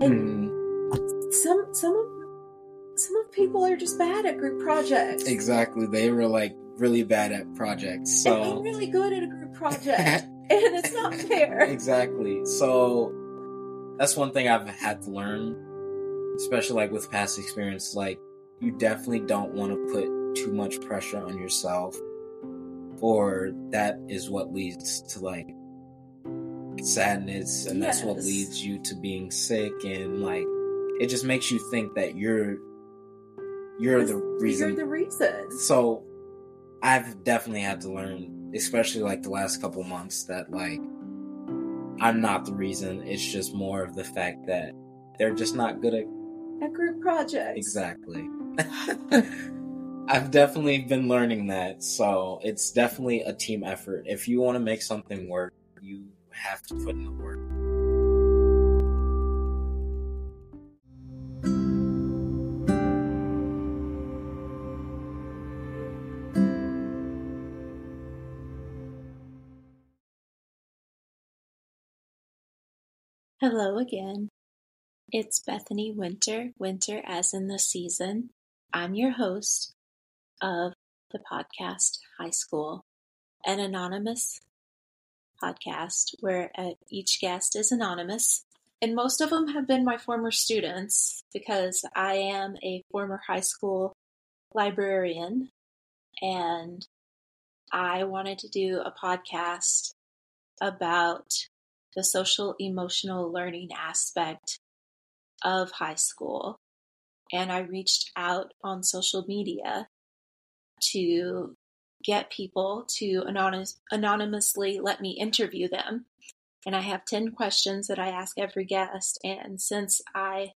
And Mm, some some of some of people are just bad at group projects. exactly. They were like really bad at projects. And So I'm really good at a group project. and it's not fair. exactly. So that's one thing I've had to learn, especially like with past experience. Like you definitely don't want to put too much pressure on yourself, or that is what leads to like sadness, and that's what leads you to being sick, and like it just makes you think that you're you're the reason You're the reason. so I've definitely had to learn, especially like the last couple months, that like I'm not the reason. It's just more of the fact that they're just not good at At group projects. exactly. I've definitely been learning that, so it's definitely a team effort. If you want to make something work, you have to put in the work. Hello again. It's Bethany Winter, winter as in the season. I'm your host of the podcast High School, an anonymous podcast where uh, each guest is anonymous. And most of them have been my former students because I am a former high school librarian and I wanted to do a podcast about the social emotional learning aspect of high school. And I reached out on social media to get people to anonymous, anonymously let me interview them. And I have 10 questions that I ask every guest. And since I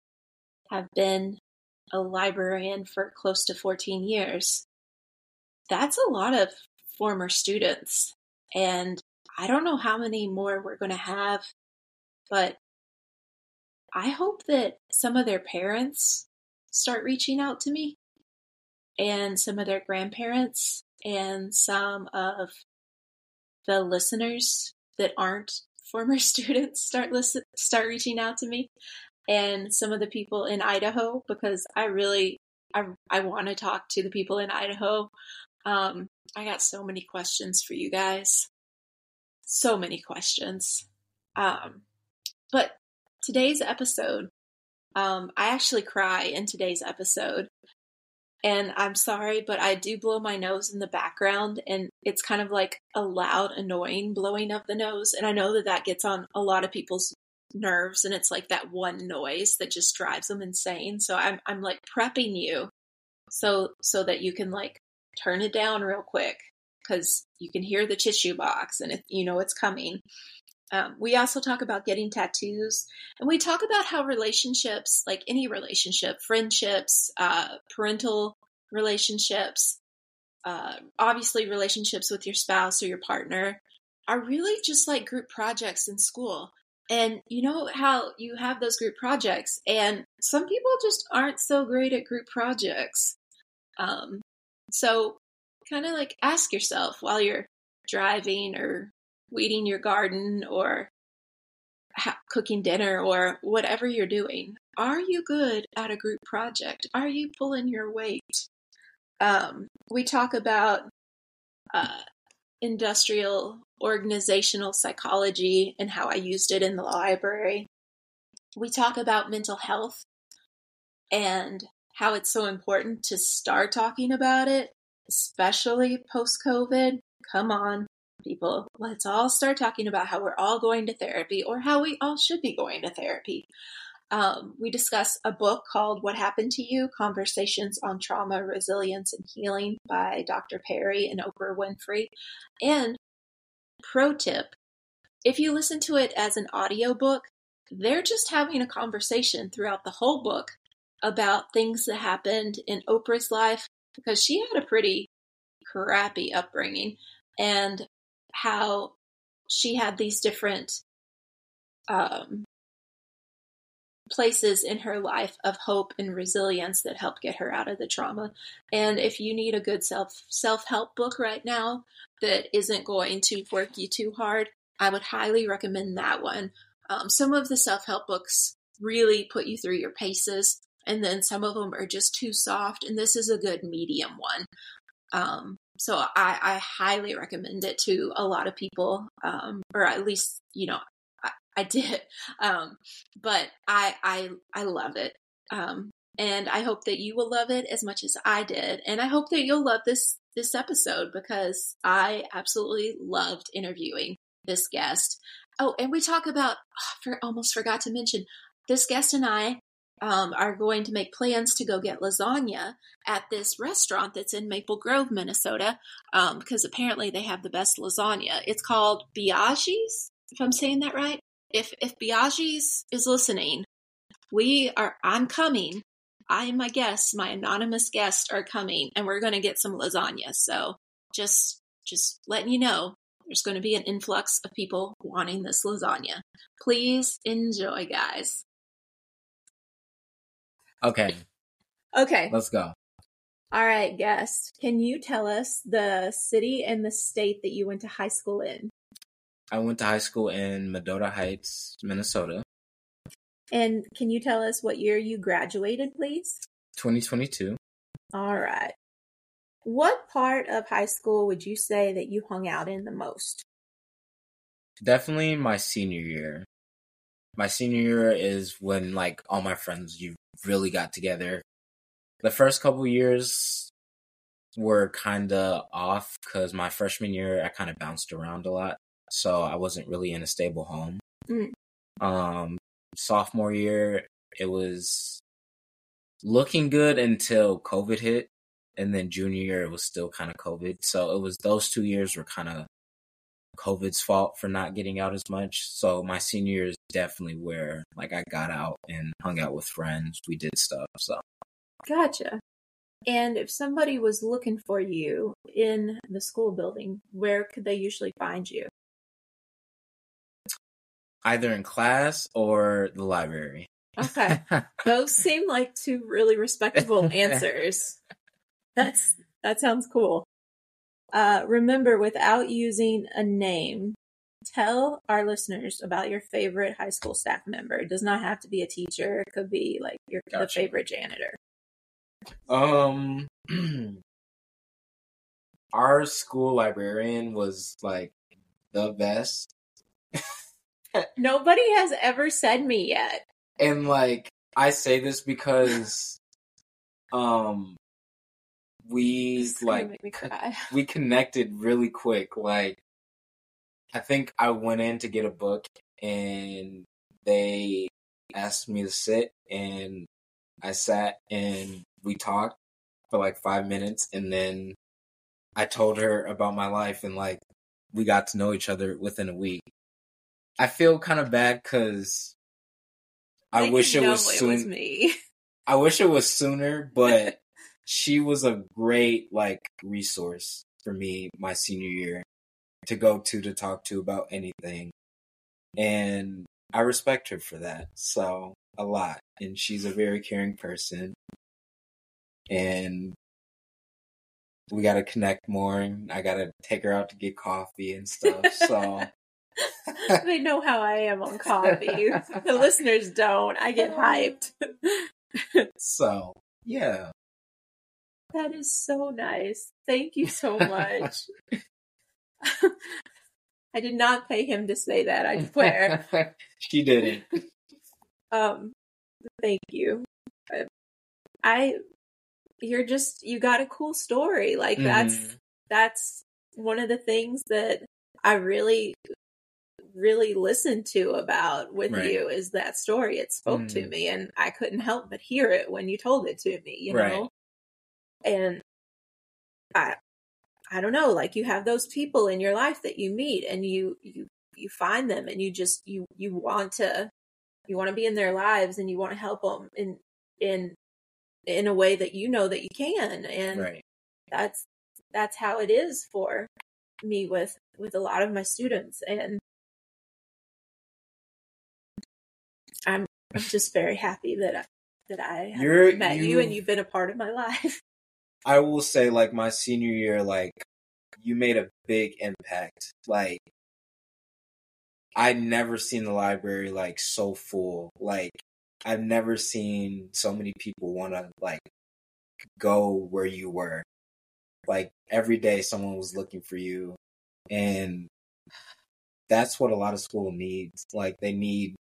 have been a librarian for close to 14 years, that's a lot of former students. And I don't know how many more we're going to have, but I hope that some of their parents start reaching out to me and some of their grandparents and some of the listeners that aren't former students start listen start reaching out to me and some of the people in Idaho because I really I I want to talk to the people in Idaho. Um I got so many questions for you guys so many questions. Um, but today's episode, um, I actually cry in today's episode. And I'm sorry, but I do blow my nose in the background, and it's kind of like a loud, annoying blowing of the nose. And I know that that gets on a lot of people's nerves, and it's like that one noise that just drives them insane. So I'm I'm like prepping you, so so that you can like turn it down real quick because you can hear the tissue box and it, you know it's coming. Um, we also talk about getting tattoos, and we talk about how relationships, like any relationship, friendships, uh, parental relationships, uh, obviously relationships with your spouse or your partner, are really just like group projects in school. And you know how you have those group projects, and some people just aren't so great at group projects. Um, so kind of like ask yourself while you're driving or weeding your garden or ha- cooking dinner or whatever you're doing are you good at a group project? Are you pulling your weight? Um, we talk about uh, industrial organizational psychology and how i used it in the library. We talk about mental health and how it's so important to start talking about it especially post COVID. Come on, people. Let's all start talking about how we're all going to therapy or how we all should be going to therapy. Um, we discuss a book called What Happened to You Conversations on Trauma, Resilience, and Healing by Dr. Perry and Oprah Winfrey. And pro tip if you listen to it as an audiobook, they're just having a conversation throughout the whole book about things that happened in Oprah's life because she had a pretty crappy upbringing and how she had these different um, places in her life of hope and resilience that helped get her out of the trauma. And if you need a good self self help book right now that isn't going to work you too hard, I would highly recommend that one. Um, some of the self help books really put you through your paces. And then some of them are just too soft. And this is a good medium one. Um, so I, I highly recommend it to a lot of people, um, or at least, you know, I, I did. Um, but I, I, I love it. Um, and I hope that you will love it as much as I did. And I hope that you'll love this this episode because I absolutely loved interviewing this guest. Oh, and we talk about oh, for almost forgot to mention this guest and I um, are going to make plans to go get lasagna at this restaurant that's in Maple Grove, Minnesota, um, because apparently they have the best lasagna. It's called Biaggi's, if I'm saying that right. If if Biaggi's is listening, we are. I'm coming I and my guests, my anonymous guests, are coming, and we're going to get some lasagna. So just just letting you know, there's going to be an influx of people wanting this lasagna. Please enjoy, guys. Okay. Okay. Let's go. All right, guest. Can you tell us the city and the state that you went to high school in? I went to high school in Mendota Heights, Minnesota. And can you tell us what year you graduated, please? 2022. All right. What part of high school would you say that you hung out in the most? Definitely my senior year. My senior year is when like all my friends you really got together. The first couple years were kind of off cuz my freshman year I kind of bounced around a lot, so I wasn't really in a stable home. Mm. Um sophomore year, it was looking good until COVID hit. And then junior year, it was still kind of COVID. So it was those two years were kind of COVID's fault for not getting out as much. So my senior year is definitely where like I got out and hung out with friends. We did stuff. So Gotcha. And if somebody was looking for you in the school building, where could they usually find you? either in class or the library. Okay. Those seem like two really respectable answers. That's that sounds cool. Uh, remember, without using a name, tell our listeners about your favorite high school staff member. It does not have to be a teacher. It could be like your the favorite janitor. Um, our school librarian was like the best. Nobody has ever said me yet. And like I say this because um we This is gonna like we connected really quick. Like I think I went in to get a book and they asked me to sit and I sat and we talked for like five minutes and then I told her about my life and like we got to know each other within a week. I feel kind of bad because I wish it was it was me. I wish it was sooner, but she was a great like resource for me my senior year to go to to talk to about anything. And I respect her for that. So a lot. And she's a very caring person. And we got to connect more and I got to take her out to get coffee and stuff. So they know how I am on coffee. the listeners don't. I get hyped. so yeah. That is so nice. Thank you so much. I did not pay him to say that, I swear. she didn't. Um, thank you. I- you're just, you got a cool story. Like that's, Mhm. that's one of the things that I really, really listened to about with Right. you is that story. It spoke to Mhm. me and I couldn't help but hear it when you told it to me, you Right. know? And I, I don't know, like you have those people in your life that you meet and you, you, you find them and you just, you, you want to, you want to be in their lives and you want to help them in, in, in a way that you know that you can. And Right. that's that's how it is for me with with a lot of my students and i'm i'm just very happy that i that i met you, you- and you've been a part of my life I will say, like, my senior year, like, you made a big impact. Like, I'd never seen the library, like, so full. Like, I've never seen so many people want to like go where you were. Like every day someone was looking for you and that's what a lot of school needs. Like they need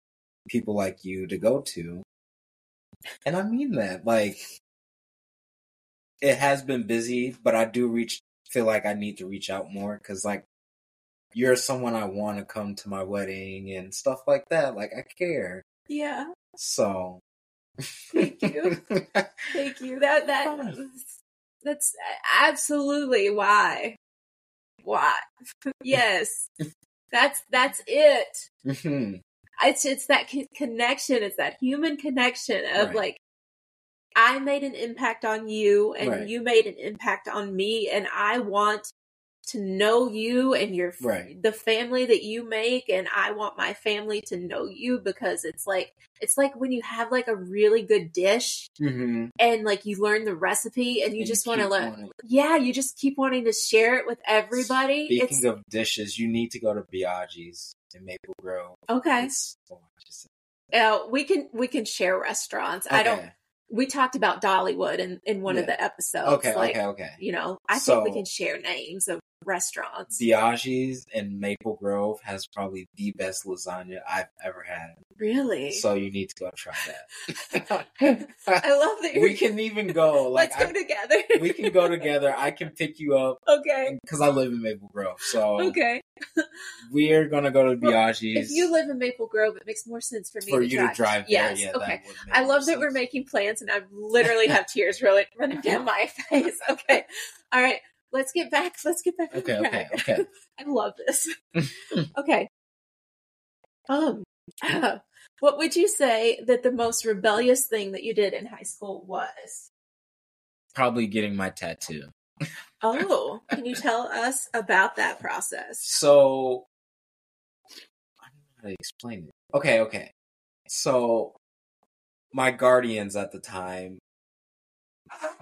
people like you to go to. And I mean that. Like it has been busy, but I do reach feel like I need to reach out more cuz like you're someone I want to come to my wedding and stuff like that. Like I care. Yeah. So Thank you. Thank you. That that that's absolutely why. Why? yes. That's that's it. Mhm. It's it's that con- connection. It's that human connection of Right. like I made an impact on you and Right. you made an impact on me and I want to know you and your Right. the family that you make and I want my family to know you because it's like it's like when you have like a really good dish Mhm. and like you learn the recipe and you And just want to learn yeah you just keep wanting to share it with everybody Speaking it's of dishes, you need to go to Biaggi's in Maple Grove. okay It's- I just- uh, we can we can share restaurants i don't Okay. We talked about dollywood in in one of the episodes Okay, like okay, okay. you know i think we can share names of restaurants Biaggi's in Maple Grove has probably the best lasagna I've ever had. really So you need to go try that. i love that you're we can even go. Like let's go I- together we can go together. I can pick you up okay because I live in Maple Grove. So okay we're gonna go to Well, Biaggi's. if you live in maple grove it makes more sense for me for to you drive to drive there, yes yeah, okay that would make I love that we're making plans and I literally have tears really running down my face. Okay. All right. Let's get back. Let's get back. Okay, okay, okay. I love this. okay. Um, what would you say that the most rebellious thing that you did in high school was? Probably getting my tattoo. Oh, can you tell us about that process? So I don't know how to explain it. Okay, okay. So my guardians at the time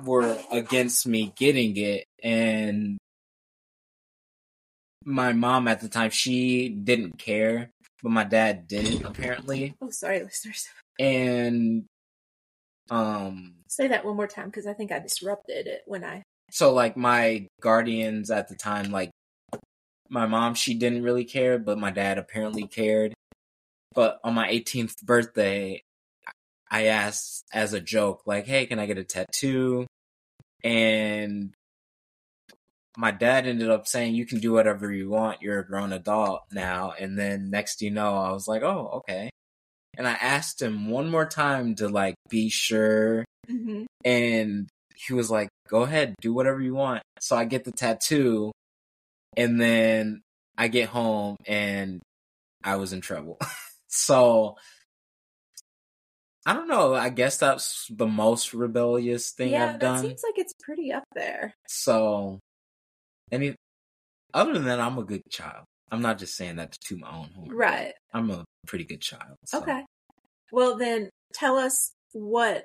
were against me getting it and my mom at the time she didn't care but my dad did apparently Oh, sorry, listeners. and um Say that one more time because I think I disrupted it when I. so like my guardians at the time like my mom she didn't really care but my dad apparently cared but on my 18th birthday i asked as a joke like hey can i get a tattoo and my dad ended up saying you can do whatever you want you're a grown adult now and then next you know i was like oh okay and i asked him one more time to like be sure Mhm. and he was like, "Go ahead, do whatever you want." So I get the tattoo, and then I get home and I was in trouble. so I don't know. I guess that's the most rebellious thing yeah, I've that done. seems like it's pretty up there. So any other than that, I'm a good child. I'm not just saying that to toot my own horn. Right. I'm a pretty good child. so. Okay. Well, then tell us what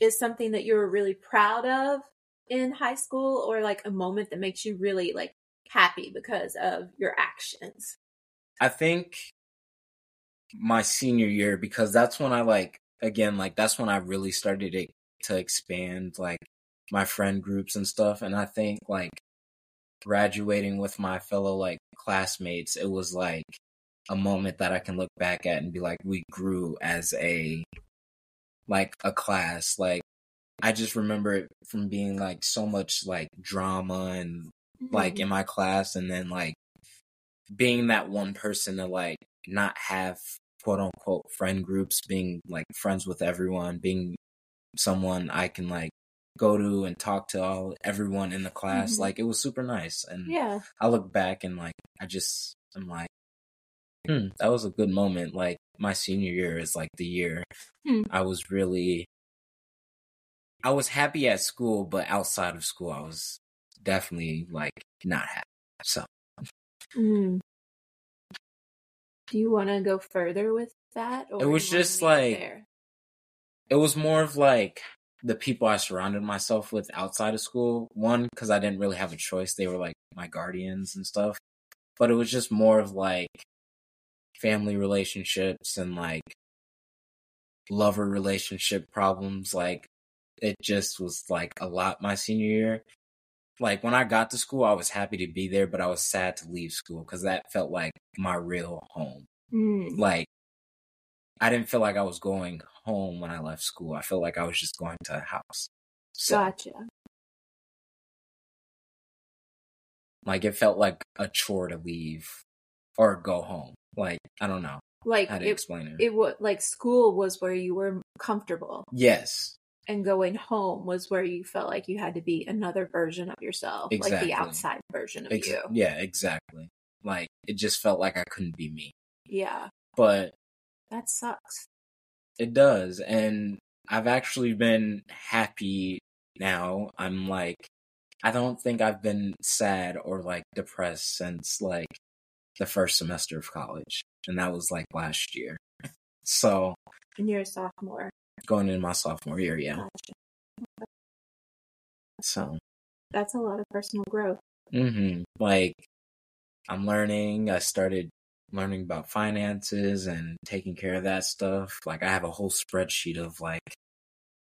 is something that you were really proud of in high school or like a moment that makes you really like happy because of your actions. I think my senior year because that's when I like again like that's when I really started to, to expand like my friend groups and stuff and I think like graduating with my fellow like classmates it was like a moment that I can look back at and be like we grew as a like a class like I just remember it from being like so much like drama and like mm-hmm. in my class and then like being that one person to like not have quote unquote friend groups being like friends with everyone being someone i can like go to and talk to all everyone in the class Mhm. like it was super nice and yeah. i look back and like i just i'm like hmm, that was a good moment like my senior year is like the year Hmm. i was really i was happy at school but outside of school i was definitely like not happy so Mm. Do you want to go further with that? Or It was just like- there? it was more of like the people I surrounded myself with outside of school. One, because I didn't really have a choice; they were like my guardians and stuff. But it was just more of like family relationships and like lover relationship problems. Like it just was like a lot my senior year. Like when I got to school, I was happy to be there, but I was sad to leave school because that felt like my real home. Mm. Like I didn't feel like I was going home when I left school. I felt like I was just going to a house. So Gotcha. like it felt like a chore to leave or go home. Like I don't know Like how to it, explain it. it was like school was where you were comfortable, yes, and going home was where you felt like you had to be another version of yourself, like the outside version of Ex- you. yeah, exactly. Like it just felt like I couldn't be me. Yeah, But that sucks. it does and I've actually been happy now. I'm like I don't think I've been sad or like depressed since like the first semester of college. And that was like last year. So And you're a sophomore. Going into my sophomore year, yeah. Gotcha. So That's a lot of personal growth. hmm Like, I'm learning. I started learning about finances and taking care of that stuff. Like, I have a whole spreadsheet of like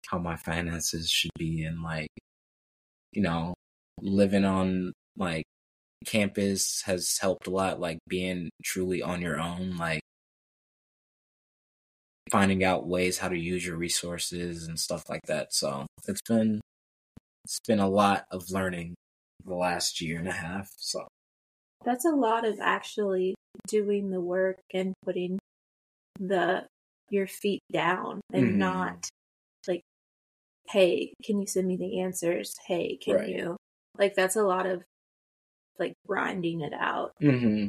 how my finances should be, and like, you know, living on like campus has helped a lot. Like, being truly on your own, like finding out ways how to use your resources and stuff like that. So it's been it's been a lot of learning the last year and a half. So That's a lot of actually doing the work and putting the your feet down and Mhm. not like hey can you send me the answers hey can Right. you like that's a lot of like grinding it out hmm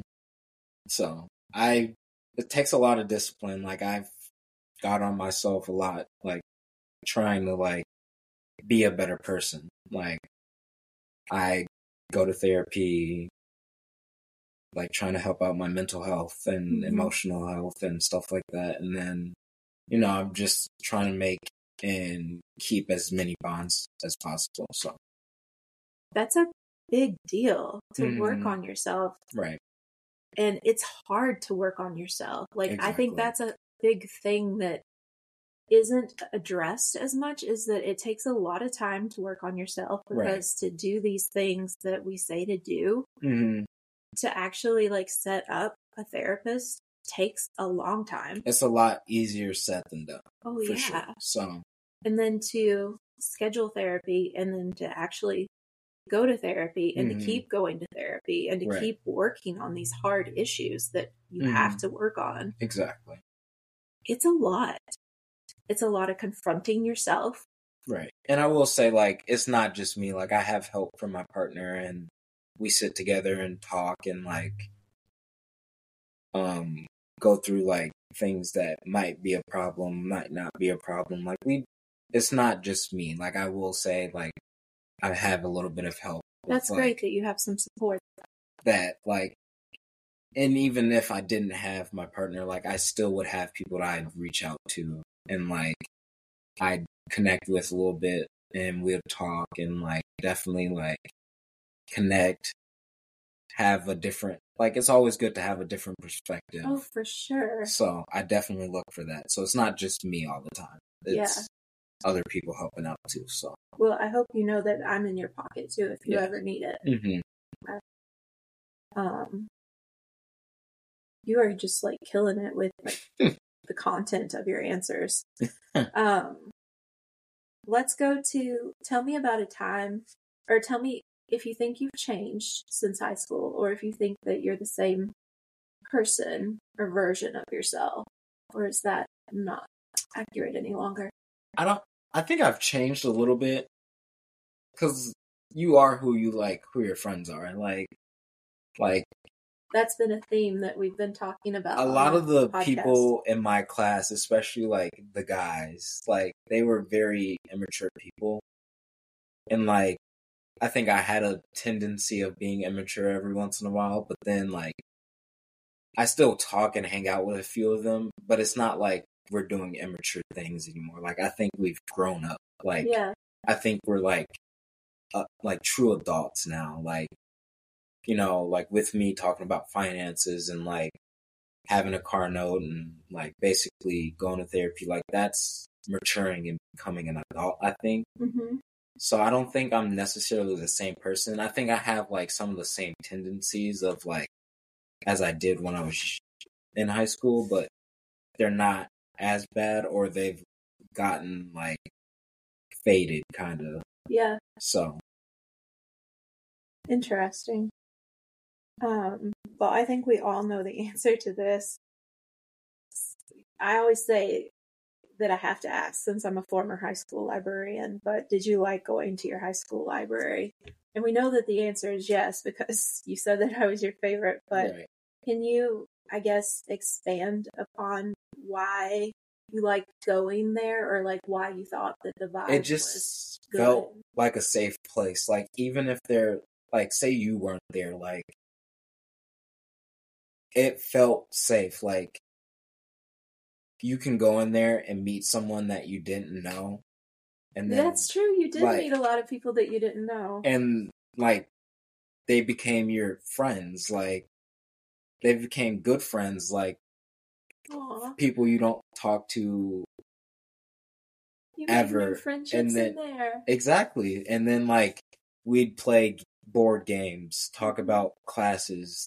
so I it takes a lot of discipline. Like I've got on myself a lot, like trying to like be a better person. Like I go to therapy, like trying to help out my mental health and Mhm. emotional health and stuff like that. And then, you know, I'm just trying to make and keep as many bonds as possible. So, that's a big deal to work Mhm. on yourself right. and it's hard to work on yourself like i think that's a big thing that isn't addressed as much is that it takes a lot of time to work on yourself Right. because to do these things that we say to do hmm to actually like set up a therapist takes a long time It's a lot easier said than done. oh yeah sure. So, and then to schedule therapy and then to actually go to therapy and Mhm. to keep going to therapy and to Right. keep working on these hard issues that you have to work on exactly. It's a lot it's a lot of confronting yourself Right. And I will say, like, it's not just me. Like, I have help from my partner, and we sit together and talk and, like, um, go through, like, things that might be a problem, might not be a problem. Like, we, it's not just me. Like, I will say, like, I have a little bit of help. with, that's like, great that you have some support that like and even if I didn't have my partner, like I still would have people that I'd reach out to and like I'd connect with a little bit and we'd talk and like definitely like connect, have a different like it's always good to have a different perspective. oh for sure So I definitely look for that. So it's not just me all the time. It's other people helping out too. So well i hope you know that i'm in your pocket too if you Yeah. ever need it hmm um you are just like killing it with like the content of your answers um let's go to tell me about a time or tell me if you think you've changed since high school or if you think that you're the same person or version of yourself or is that not accurate any longer I don't. I think I've changed a little bit because you are who you like, who your friends are. Like, like that's been a theme that we've been talking about a lot of the podcast. people in my class, especially like the guys, like they were very immature people, and like I think I had a tendency of being immature every once in a while, but then like I still talk and hang out with a few of them, but it's not like we're doing immature things anymore. Like I think we've grown up. Like yeah I think we're like uh, like true adults now. Like you know, like with me talking about finances and like having a car note and like basically going to therapy, like that's maturing and becoming an adult, I think. hmm So I don't think I'm necessarily the same person. I think I have like some of the same tendencies of like as I did when I was in high school, but they're not as bad or they've gotten like faded kind of. Yeah, So, interesting. Um, well, I think we all know the answer to this. I always say that I have to ask since I'm a former high school librarian, but did you like going to your high school library? And we know that the answer is yes because you said that I was your favorite, but right. Can you, I guess, expand upon why you liked going there or like why you thought that the vibe it was just good? felt like a safe place. Like even if they're like say you weren't there, like it felt safe. Like you can go in there and meet someone that you didn't know. And then That's true. You did like- meet a lot of people that you didn't know. and like they became your friends like they became good friends like Aw, people you don't talk to you made ever, friendships and in then- there. exactly and then like we'd play board games talk Mm-hmm. about classes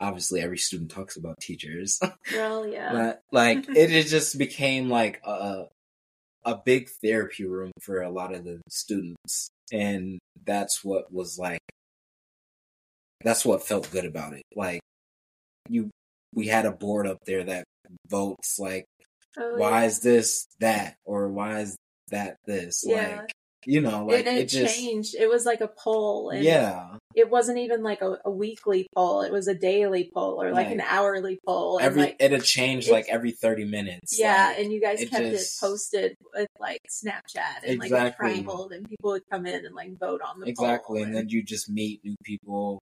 obviously every student talks about teachers Well, yeah. but like it, it just became like a a big therapy room for a lot of the students and that's what was like that's what felt good about it like you we had a board up there that votes like Oh, why yeah. is this that or why is that this Yeah. like you know like and it, it, just changed. It was like a poll, and yeah it wasn't even like a, a weekly poll. It was a daily poll or like Right. an hourly poll. And every like, it'd change it's- like every 30 minutes Yeah, like, and you guys it kept just- it posted with like Snapchat and like Exactly. it traveled, and people would come in and like vote on the exactly poll. and then you just meet new people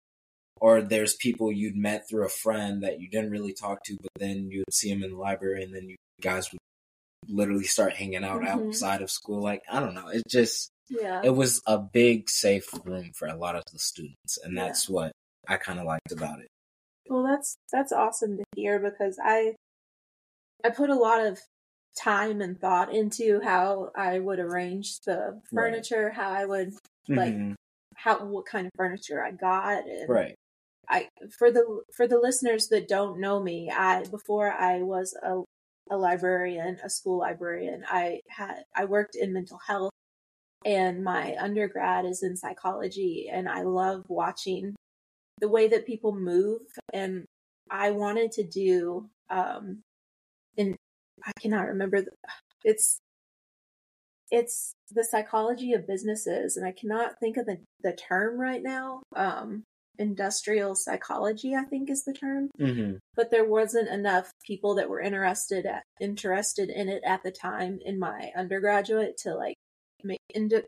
or there's people you'd met through a friend that you didn't really talk to but then you would see them in the library and then you guys would literally start hanging out Mhm. outside of school like i don't know it just yeah, it was a big safe room for a lot of the students and Yeah. that's what i kind of liked about it well, that's that's awesome to hear because I I put a lot of time and thought into how I would arrange the Right. furniture, how I would Like, Mhm. how what kind of furniture I got, and right I for the for the listeners that don't know me, I before I was a a librarian, a school librarian, I had I worked in mental health and my undergrad is in psychology and I love watching the way that people move and I wanted to do um and I cannot remember the, it's it's the psychology of businesses and I cannot think of the the term right now. Um industrial psychology I think is the term. Hmm but there wasn't enough people that were interested at, interested in it at the time in my undergraduate to like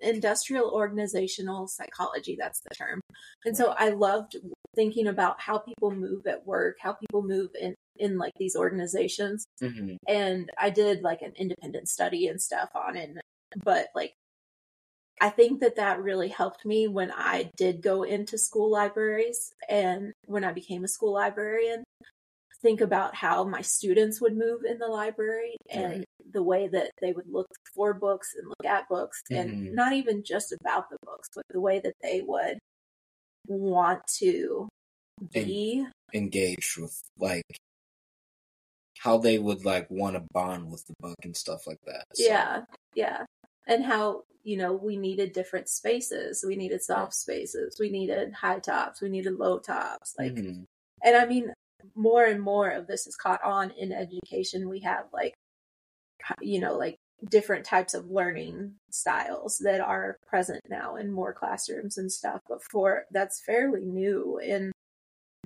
industrial organizational psychology that's the term and so i loved thinking about how people move at work how people move in in like these organizations hmm and I did like an independent study and stuff on it. But like, I think that that really helped me when I did go into school libraries and when I became a school librarian. Think about how my students would move in the library and Right. the way that they would look for books and look at books, and Mhm. not even just about the books, but the way that they would want to be. engaged with like how they would like want to bond with the book and stuff like that So, Yeah, yeah. And how, you know, we needed different spaces. We needed soft spaces. We needed high tops. We needed low tops. Like, mhm. and I mean, more and more of this is caught on in education. We have like, you know, like different types of learning styles that are present now in more classrooms and stuff. But for that's fairly new in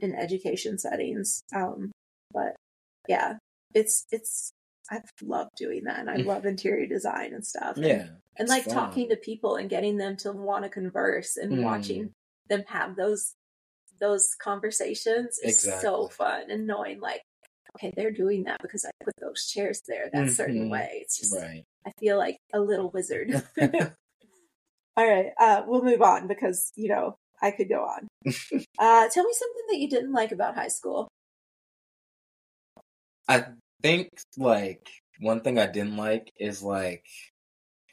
in education settings. Um, but yeah, it's it's I've loved doing that, and I love interior design and stuff. and- yeah and it's like fun. talking to people and getting them to want to converse and Mm. watching them have those those conversations is so fun and knowing like okay they're doing that because i put those chairs there that certain Mhm. way. It's just right. I feel like a little wizard. All right uh we'll move on because you know i could go on. Uh tell me something that you didn't like about high school. I think like one thing I didn't like is like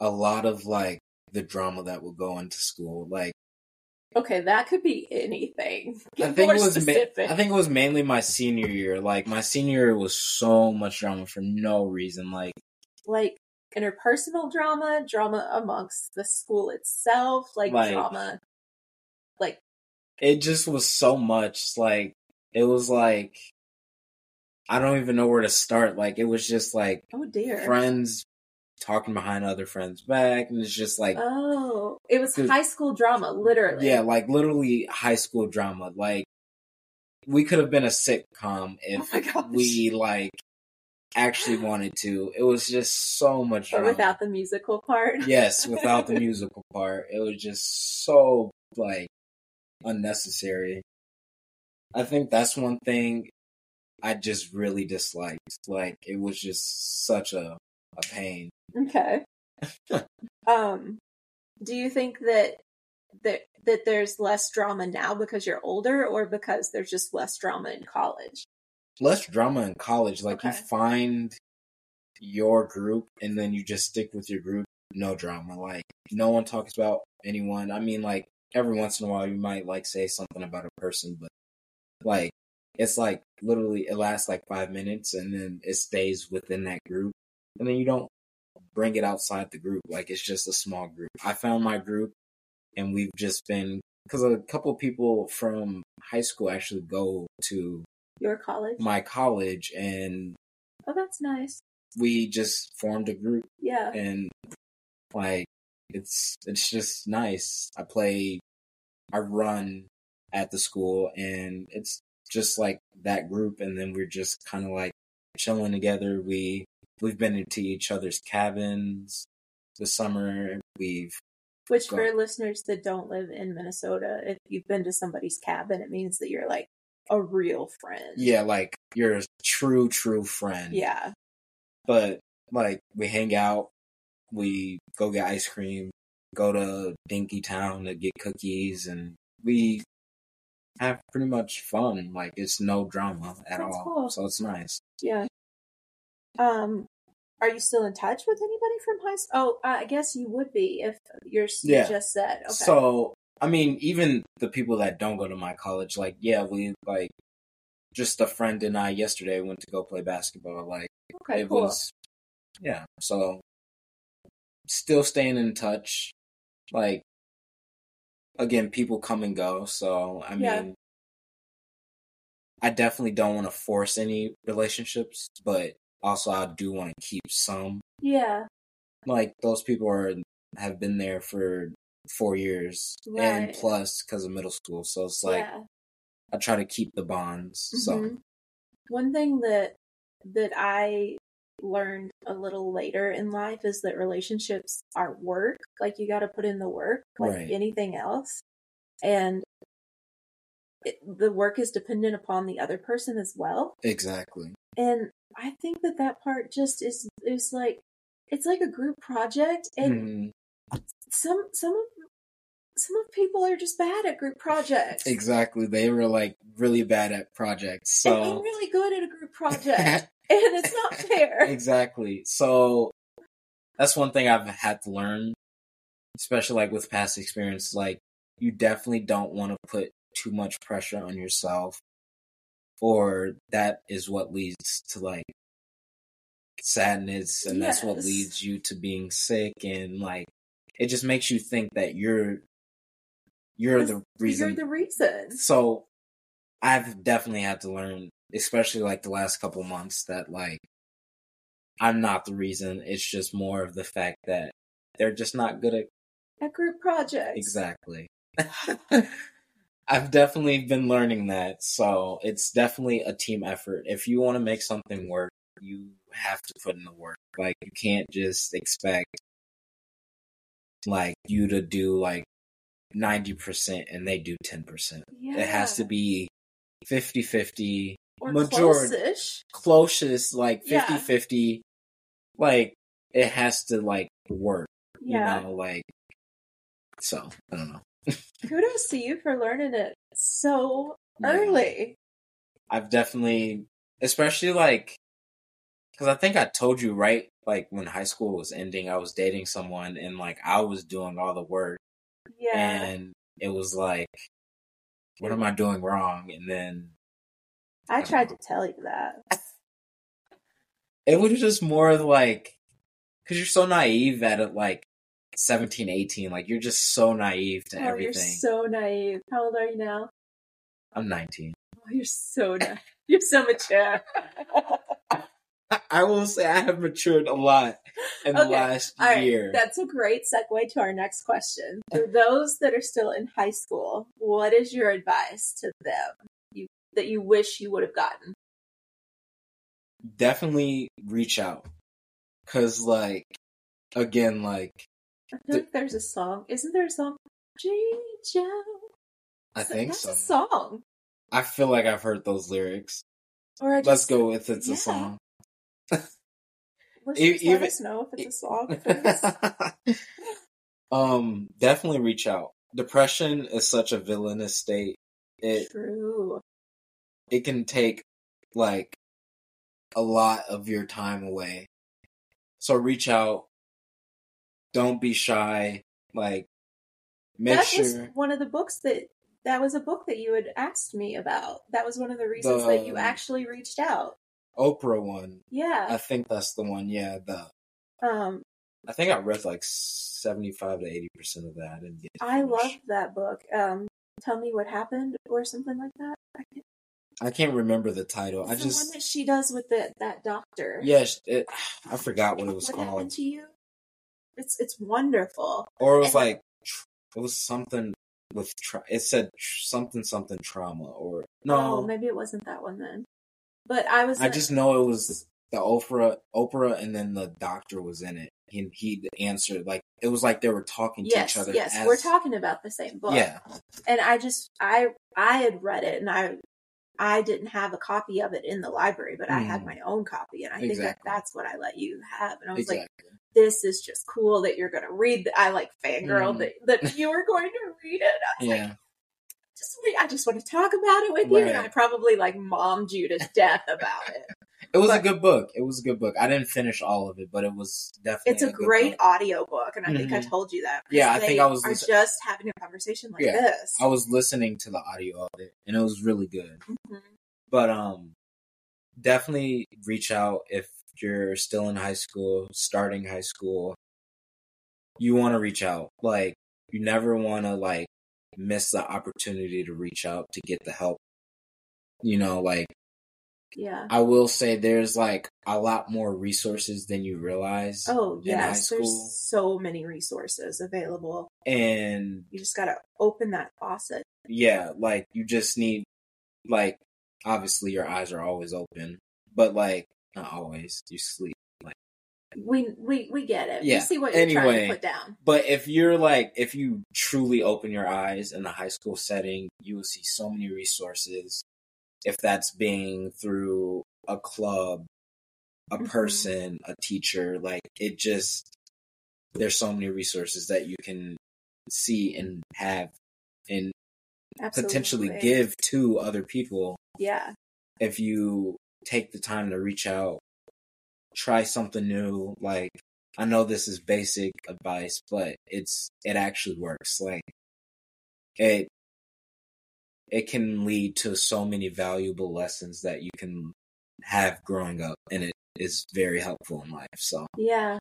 a lot of like the drama that would go into school. Like Okay, that could be anything. Get I think it was ma- I think it was mainly my senior year. Like my senior year was so much drama for no reason. Like like interpersonal drama, drama amongst the school itself, like, Like- drama. Like it just was so much. Like it was like I don't even know where to start. Like it was just like oh dear. friends talking behind other friends' back, and it's just like Oh, it was high school drama, literally. yeah, like literally high school drama. Like we could have been a sitcom oh if Oh we like actually wanted to. It was just so much but drama. without the musical part. yes, without the musical part, it was just so like unnecessary. I think that's one thing I just really disliked. Like it was just such a a pain. Okay. um, do you think that that that there's less drama now because you're older, or because there's just less drama in college? Less drama in college. Like you find your group and then you just stick with your group. No drama. Like no one talks about anyone. I mean, like every once in a while you might like say something about a person, but like it's like literally it lasts like five minutes and then it stays within that group and then you don't bring it outside the group like it's just a small group i found my group and we've just been because a couple people from high school actually go to Your college? my college and oh, that's nice. we just formed a group Yeah. and like it's it's just nice. I play I run at the school and it's just like that group and then we're just kind of like chilling together. We we've been into each other's cabins this summer. We've Which Go. for listeners that don't live in Minnesota, if you've been to somebody's cabin, it means that you're like a real friend. yeah, like you're a true true friend. Yeah. But like we hang out, we go get ice cream, go to Dinkytown to get cookies, and we have pretty much fun. Like it's no drama at That's all, cool. so it's nice. Yeah. Um, are you still in touch with anybody from high school? Oh, I guess you would be if you're you just said. Okay. So I mean, even the people that don't go to my college, like yeah, we like just a friend and I yesterday went to go play basketball. Like okay, it cool. was yeah so still staying in touch like again people come and go so i mean Yeah. i definitely don't want to force any relationships but also i do want to keep some Yeah. like those people are have been there for four years and plus because of middle school so it's like yeah. i try to keep the bonds so Mhm. One thing that that I learned a little later in life is that relationships are work. Like you got to put in the work, like Right. anything else, and it, the work is dependent upon the other person as well. exactly And I think that that part just is is like it's like a group project, and Mhm. some some of some of people are just bad at group projects. Exactly. They were like really bad at projects. And I'm really good at a group project, and it's not fair. exactly. So that's one thing I've had to learn, especially like with past experience. Like you definitely don't want to put too much pressure on yourself, or that is what leads to like sadness, and that's what leads you to being sick, and like it just makes you think that you're you're the reason You're the reason. so I've definitely had to learn, especially like the last couple months, that like I'm not the reason. It's just more of the fact that they're just not good at At group projects. exactly. I've definitely been learning that, so it's definitely a team effort. If you want to make something work, you have to put in the work. Like you can't just expect like you to do like 90% and they do 10%. Yeah. It has to be 50 50, or majority- close-ish. closest, like 50 Yeah. 50. Like, it has to, like, work, Yeah. you know? Like, so, I don't know. Kudos to you for learning it so Yeah. early. I've definitely, especially, like, because I think I told you right, like when high school was ending, I was dating someone, and like I was doing all the work, Yeah. and it was like, what am I doing wrong? And then I tried to tell you that. it was just more like, because you're so naive at it, like 17, 18, like you're just so naive to Oh, you're everything. so naive. How old are you now? I'm 19. Oh, you're so na- you're so mature. I will say I have matured a lot in the last All right, year. that's a great segue to our next question. For those that are still in high school, what is your advice to them you, that you wish you would have gotten? Definitely reach out. Cause like, again, like, I feel like there's a song. Isn't there a song? Reach out. I think That's so. a song. I feel like I've heard those lyrics. Or I just, Let's go with it's yeah. a song. Listeners, E- let even- us know if it's a song. um, definitely reach out. Depression is such a villainous state. It True. it can take like a lot of your time away. So reach out. Don't be shy. Like make that sure one of the books that that was a book that you had asked me about. That was one of the reasons that you actually reached out. Oprah one. Yeah. I think that's the one. Yeah, the Um, I think I read like seventy five to eighty percent of that. And I love that book. Um, Tell me what happened or something like that. I can't, I can't remember the title. it's I the one just that she does with the, that doctor. yes, it, I forgot what it was what called. happened to you? It's it's wonderful. or it was And- like tr- it was something with tra- it said tr- something something trauma or Oh, no maybe it wasn't that one then. But I was. i just know it was the oprah oprah and then the doctor was in it and he answered like it was like they were talking to yes, each other yes, as- we're talking about the same book. yeah and I just I I had read it and I I didn't have a copy of it in the library, but I had Mm. my own copy, and I think that that's what I let you have. And I was like, exactly "This is just cool that you're going to read." The, I like fangirl Mm. that that you were going to read it. I was like, yeah just I just want to talk about it with you, and I probably like mommed you to death about it. it was a good book it was a good book i didn't finish all of it but it was definitely It's a good great book. audio book, and I think I Mhm. told you that. Yeah, I think I was Are listen- just having a conversation like Yeah, this. i was listening to the audio of it and it was really good Mhm. but um definitely reach out if you're still in high school starting high school you want to reach out like you never want to like miss the opportunity to reach out to get the help you know like Yeah. i will say there's like a lot more resources than you realize Oh in high yes, school there's so many resources available. and You just gotta open that faucet. yeah like you just need like obviously your eyes are always open but like not always you sleep Like We we we get it. Yeah, We see what you're trying anyway. to put down. But if you're like, if you truly open your eyes in the high school setting, you will see so many resources. If that's being through a club, a Mhm. person, a teacher, like it just, there's so many resources that you can see and have and potentially give to other people Yeah. if you take the time to reach out, try something new. Like, I know this is basic advice, but it's, it actually works. Like, it, it can lead to so many valuable lessons that you can have growing up, and it is very helpful in life. So, Yeah.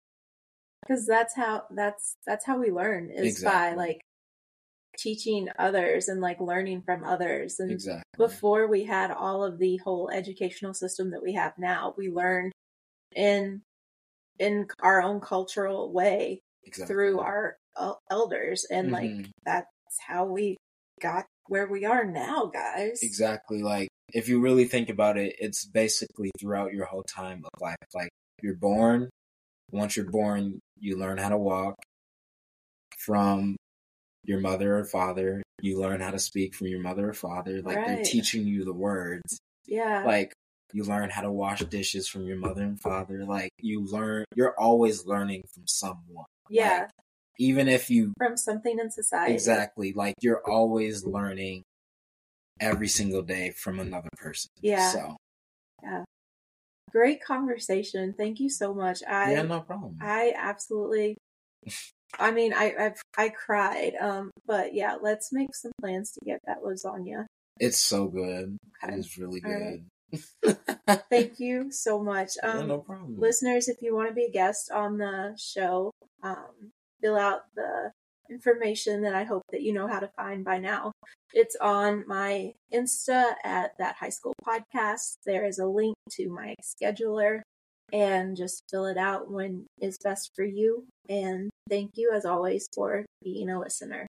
Because that's how that's that's how we learn is Exactly. by like teaching others and like learning from others. And exactly. before we had all of the whole educational system that we have now, we learned in in our own cultural way exactly. through our el- elders and like Mhm. that's how we got where we are now guys Exactly. Like, if you really think about it, it's basically throughout your whole time of life. Like, you're born. Once you're born, you learn how to walk from your mother or father. You learn how to speak from your mother or father. Like, they're teaching you the words. yeah Like, you learn how to wash dishes from your mother and father. Like, you learn, you're always learning from someone. yeah Like, even if you from something in society Exactly. Like you're always learning every single day from another person. Yeah. So Yeah. great conversation. Thank you so much. I yeah, no problem. I absolutely. I mean, I I, I cried. Um, but yeah, let's make some plans to get that lasagna. it's so good. Okay. It is really All right. good. Thank you so much. yeah, Um, no problem. listeners, if you want to be a guest on the show, um, fill out the information that I hope that you know how to find by now. It's on my Insta at that high school podcast. There is a link to my scheduler and just fill it out when is best for you. And thank you as always for being a listener.